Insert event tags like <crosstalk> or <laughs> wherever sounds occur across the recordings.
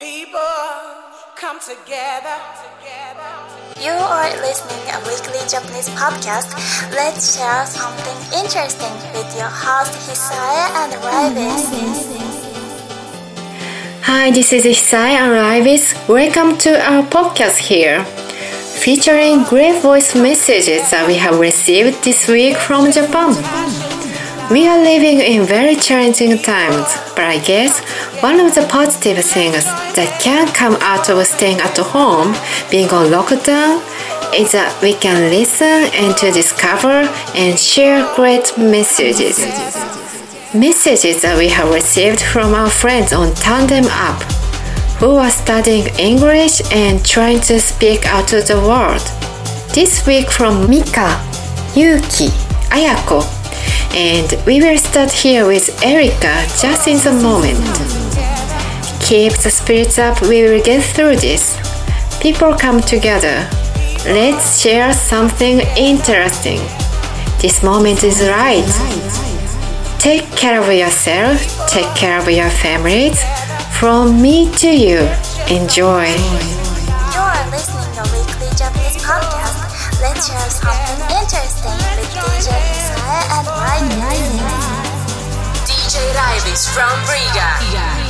People come together. You are listening a weekly Japanese podcast. Let's share something interesting with your host Hisaya and Rybis. Hi, this is Hisai and Rybis. Welcome to our podcast here, featuring great voice messages that we have received this week from Japan. We are living in very challenging times, but I guess one of the positive things that can come out of staying at home, being on lockdown, is that we can listen and to discover and share great messages. Messages that we have received from our friends on Tandem app, who are studying English and trying to speak out to the world. This week from Mika, Yuki, Ayako, and we will start here with Erika just in the moment. Keep the spirits up, we will get through this. People come together. Let's share something interesting. This moment is right. Take care of yourself, take care of your families. From me to you, enjoy. You are listening a weekly Japanese podcast. Let's share something interesting with DJ Hisaya and Rybis. DJ Rybis from Riga.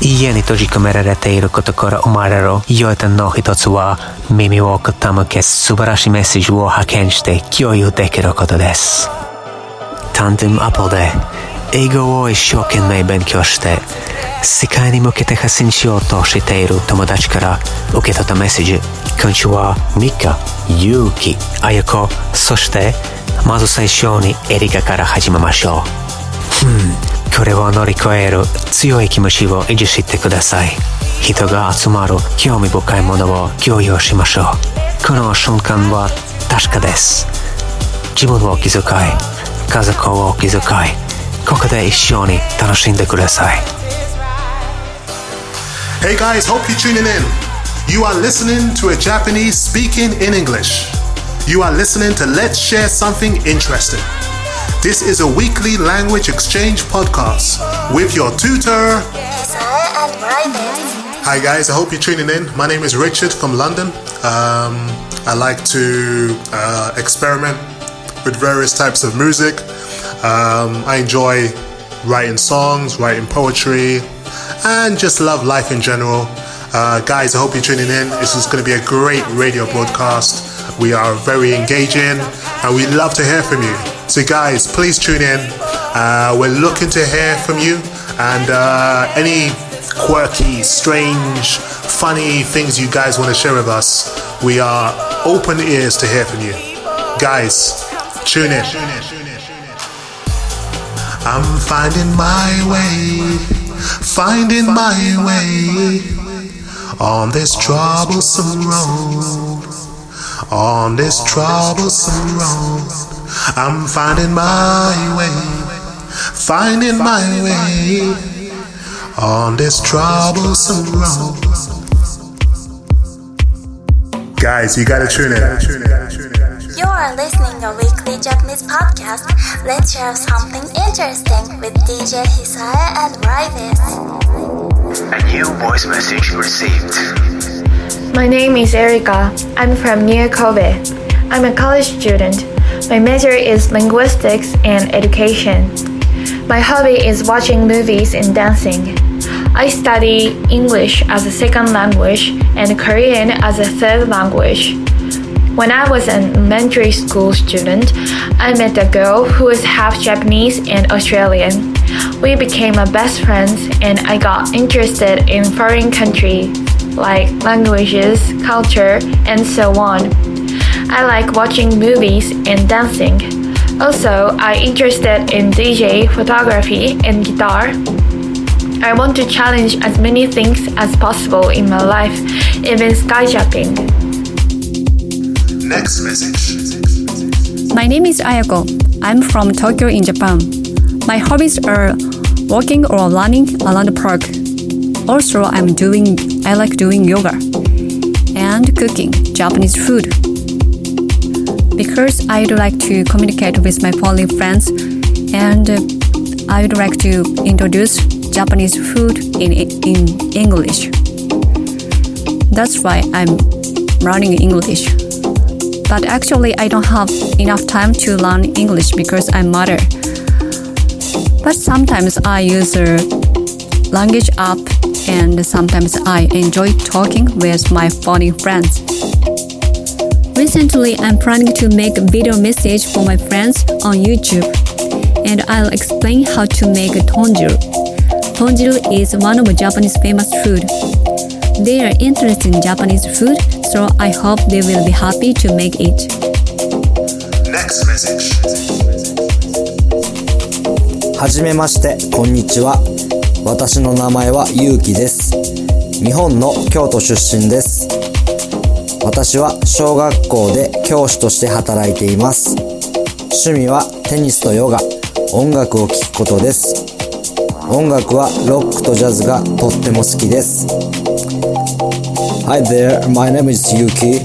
Jeni toži kamera reteiro kotokora umararo, joita nohi totsuwa, mimi wo kotamo kes subarashi message wo haken shite kyoyu dekiru koto desu. Tandem Apple で英語を一生懸命勉強して世界に向けて発信しようとしている友達から受け取ったメッセージ今週はミカ、ユウキ、アヤコそしてまず最初にエリカから始めましょう。これを乗り越える強い気持ちを維持してください人が集まる興味深いものを共有しましょうこの瞬間は確かです自分を気遣い家族を気遣いここで一緒に楽しんでください Hey guys, hope you're tuning in. You are listening to a Japanese speaking in English. You are listening to Let's Share Something Interesting. This is a weekly language exchange podcast with your tutor. Hi guys, I hope you're tuning in. My name is Richard from London. Um, I like to uh, experiment with various types of music. Um, I enjoy writing songs, writing poetry, and just love life in general. Uh, guys, I hope you're tuning in. This is going to be a great radio broadcast. We are very engaging and we love to hear from you. So, guys, please tune in. Uh, we're looking to hear from you and uh, any quirky, strange, funny things you guys want to share with us. We are open ears to hear from you. Guys, tune in. I'm finding my way, finding my way on this troublesome road. On this troublesome road, I'm finding my way, finding my way on this troublesome road. Guys, you gotta tune in. You are listening a weekly Japanese podcast. Let's share something interesting with DJ Hisaya and Rybis. A new voice message received. My name is Erika. I'm from near Kobe. I'm a college student. My major is linguistics and education. My hobby is watching movies and dancing. I study English as a second language and Korean as a third language. When I was an elementary school student, I met a girl who was half Japanese and Australian. We became best friends and I got interested in foreign countries like languages, culture, and so on. I like watching movies and dancing. Also, I'm interested in DJ, photography, and guitar. I want to challenge as many things as possible in my life, even skyjumping. Next message. My name is Ayako. I'm from Tokyo in Japan. My hobbies are walking or running around the park. Also, I'm doing I like doing yoga and cooking Japanese food. Because I'd like to communicate with my foreign friends and uh, I'd like to introduce Japanese food in in English. That's why I'm learning English. But actually, I don't have enough time to learn English because I'm mother. But sometimes I use a language app and sometimes I enjoy talking with my foreign friends. Recently, I'm planning to make a video message for my friends on YouTube, and I'll explain how to make a tonjiru. Tonjiru is one of Japanese famous food. They are interested in Japanese food, so I hope they will be happy to make it. Next message. はじめまして、こんにちは。私の名前はゆうきです。日本の京都出身です。私は小学校で教師として働いています。趣味はテニスとヨガ、音楽を聴くことです。音楽はロックとジャズがとっても好きです。Hi there, my name is Yuki.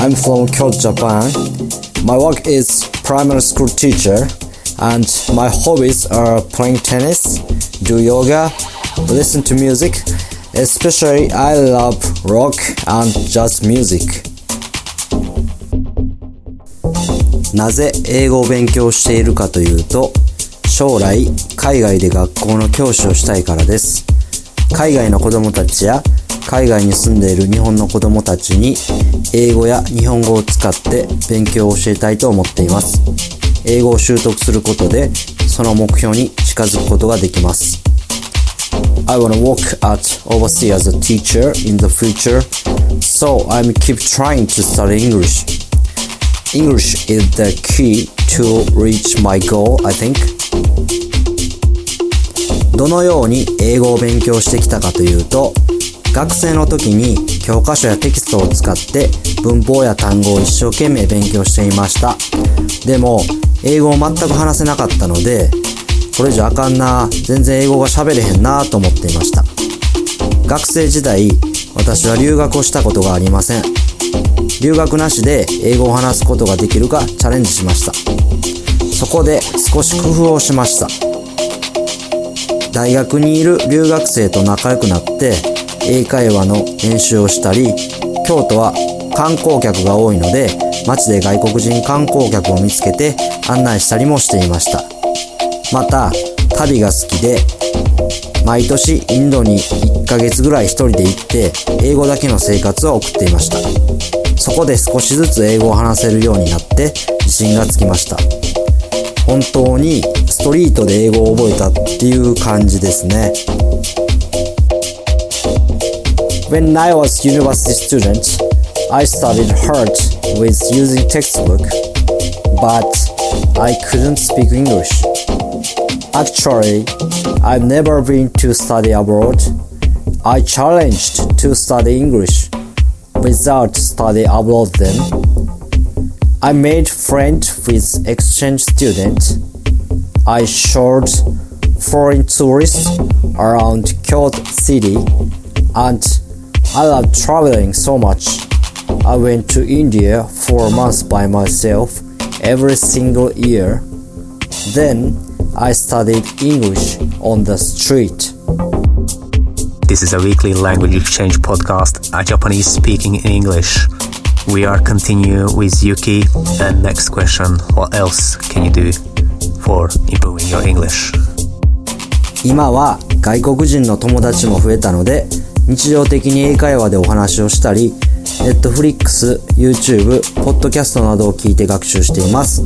I'm from Kyoto, Japan. My work is primary school teacher, and my hobbies are playing tennis, do yoga, listen to music. Especially, I love rock and jazz music. なぜ英語を勉強しているかというと、将来海外で学校の教師をしたいからです。海外の子供たちや海外に住んでいる日本の子供たちに英語や日本語を使って勉強を教えたいと思っています。英語を習得することでその目標に近づくことができます。I wanna work at overseas as a teacher in the future, so I'm keep trying to study English. English is the key to reach my goal, I think. どのように英語を勉強してきたかというと、学生の時に教科書やテキストを使って文法や単語を一生懸命勉強していました。でも、英語を全く話せなかったので、これじゃあかんな、全然英語が喋れへんなと思っていました。学生時代、私は留学をしたことがありません。留学なしで英語を話すことができるかチャレンジしました。そこで少し工夫をしました。大学にいる留学生と仲良くなって英会話の練習をしたり京都は観光客が多いので街で外国人観光客を見つけて案内したりもしていましたまた旅が好きで毎年インドに1ヶ月ぐらい一人で行って英語だけの生活を送っていましたそこで少しずつ英語を話せるようになって自信がつきました本当にストリートで英語を覚えたっていう感じですね。When I was university student, I studied hard with using textbook, but I couldn't speak English. Actually, I've never been to study abroad. I challenged to study English without study abroad then. I made friends with exchange students. I showed foreign tourists around Kyoto city and I love traveling so much. I went to India for months by myself every single year. Then I studied English on the street. This is a weekly language exchange podcast, a Japanese speaking in English. We are continue with Yuki. And next question, what else can you do for improving your English? 今は外国人の友達も増えたので日常的に英会話でお話をしたり Netflix、YouTube、Podcast などを聞いて学習しています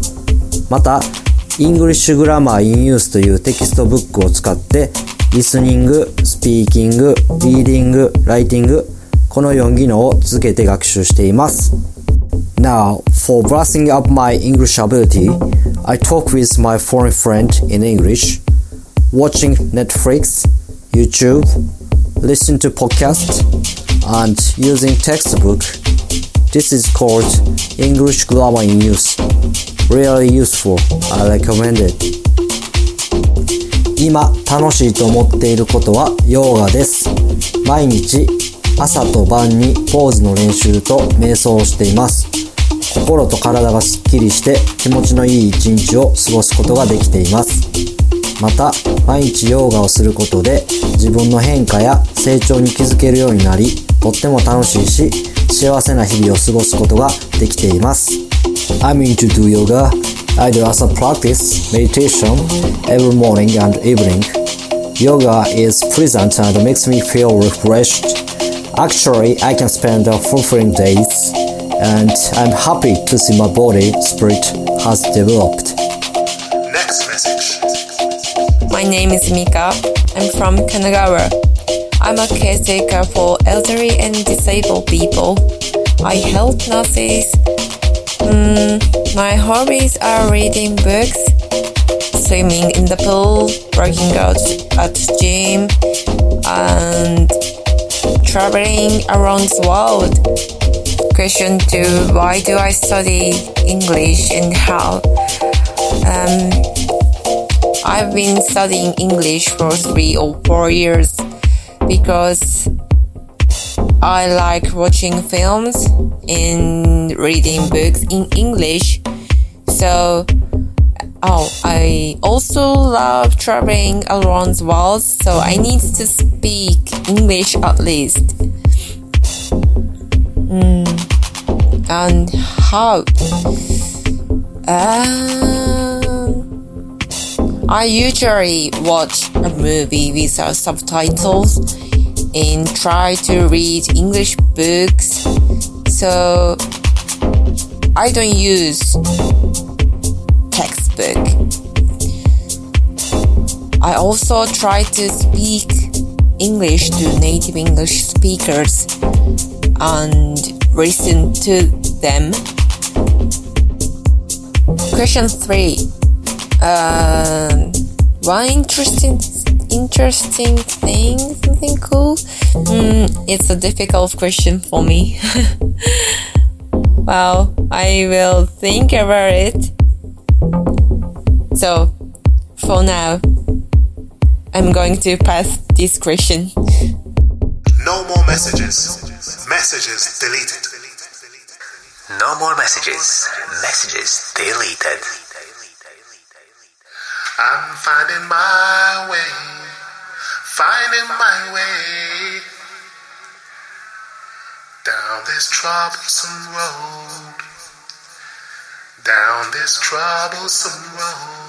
またEnglish Grammar in Use というテキストブックを使ってリスニング、スピーキング、リーディング、ライティングこの4技能を続けて学習しています Now, for brushing up my English ability, I talk with my foreign friend in English, watching Netflix, YouTube, listen to podcasts, and using textbook. This is called English Grammar in Use. Really useful. I recommend it. 今楽しいと思っていることはヨガです。毎日朝と晩にポーズの練習と瞑想をしています。心と体がすっきりして気持ちのいい一日を過ごすことができています。また毎日ヨガをすることで自分の変化や成長に気づけるようになりとっても楽しいし幸せな日々を過ごすことができています I'm into do yoga I do also practice meditation every morning and evening Yoga is pleasant and makes me feel refreshed Actually I can spend a fulfilling days and I'm happy to see my body spirit has developed Next message. My name is Mika. I'm from Kanagawa. I'm a caretaker for elderly and disabled people. I help nurses. Mm, my hobbies are reading books, swimming in the pool, working out at gym, and traveling around the world. Question two Why do I study English and how? Um, I've been studying English for three or four years because I like watching films and reading books in English. So, oh, I also love traveling around the world, so I need to speak English at least. Mm. And how? Um, I usually watch a movie without subtitles and try to read English books. So I don't use textbook. I also try to speak English to native English speakers and listen to them. Question three. Um, one interesting interesting thing, something cool. Mm, it's a difficult question for me. <laughs> well, I will think about it. So, for now, I'm going to pass this question. No more messages. Messages deleted. No more messages. Messages deleted. I'm finding my way, finding my way down this troublesome road, down this troublesome road.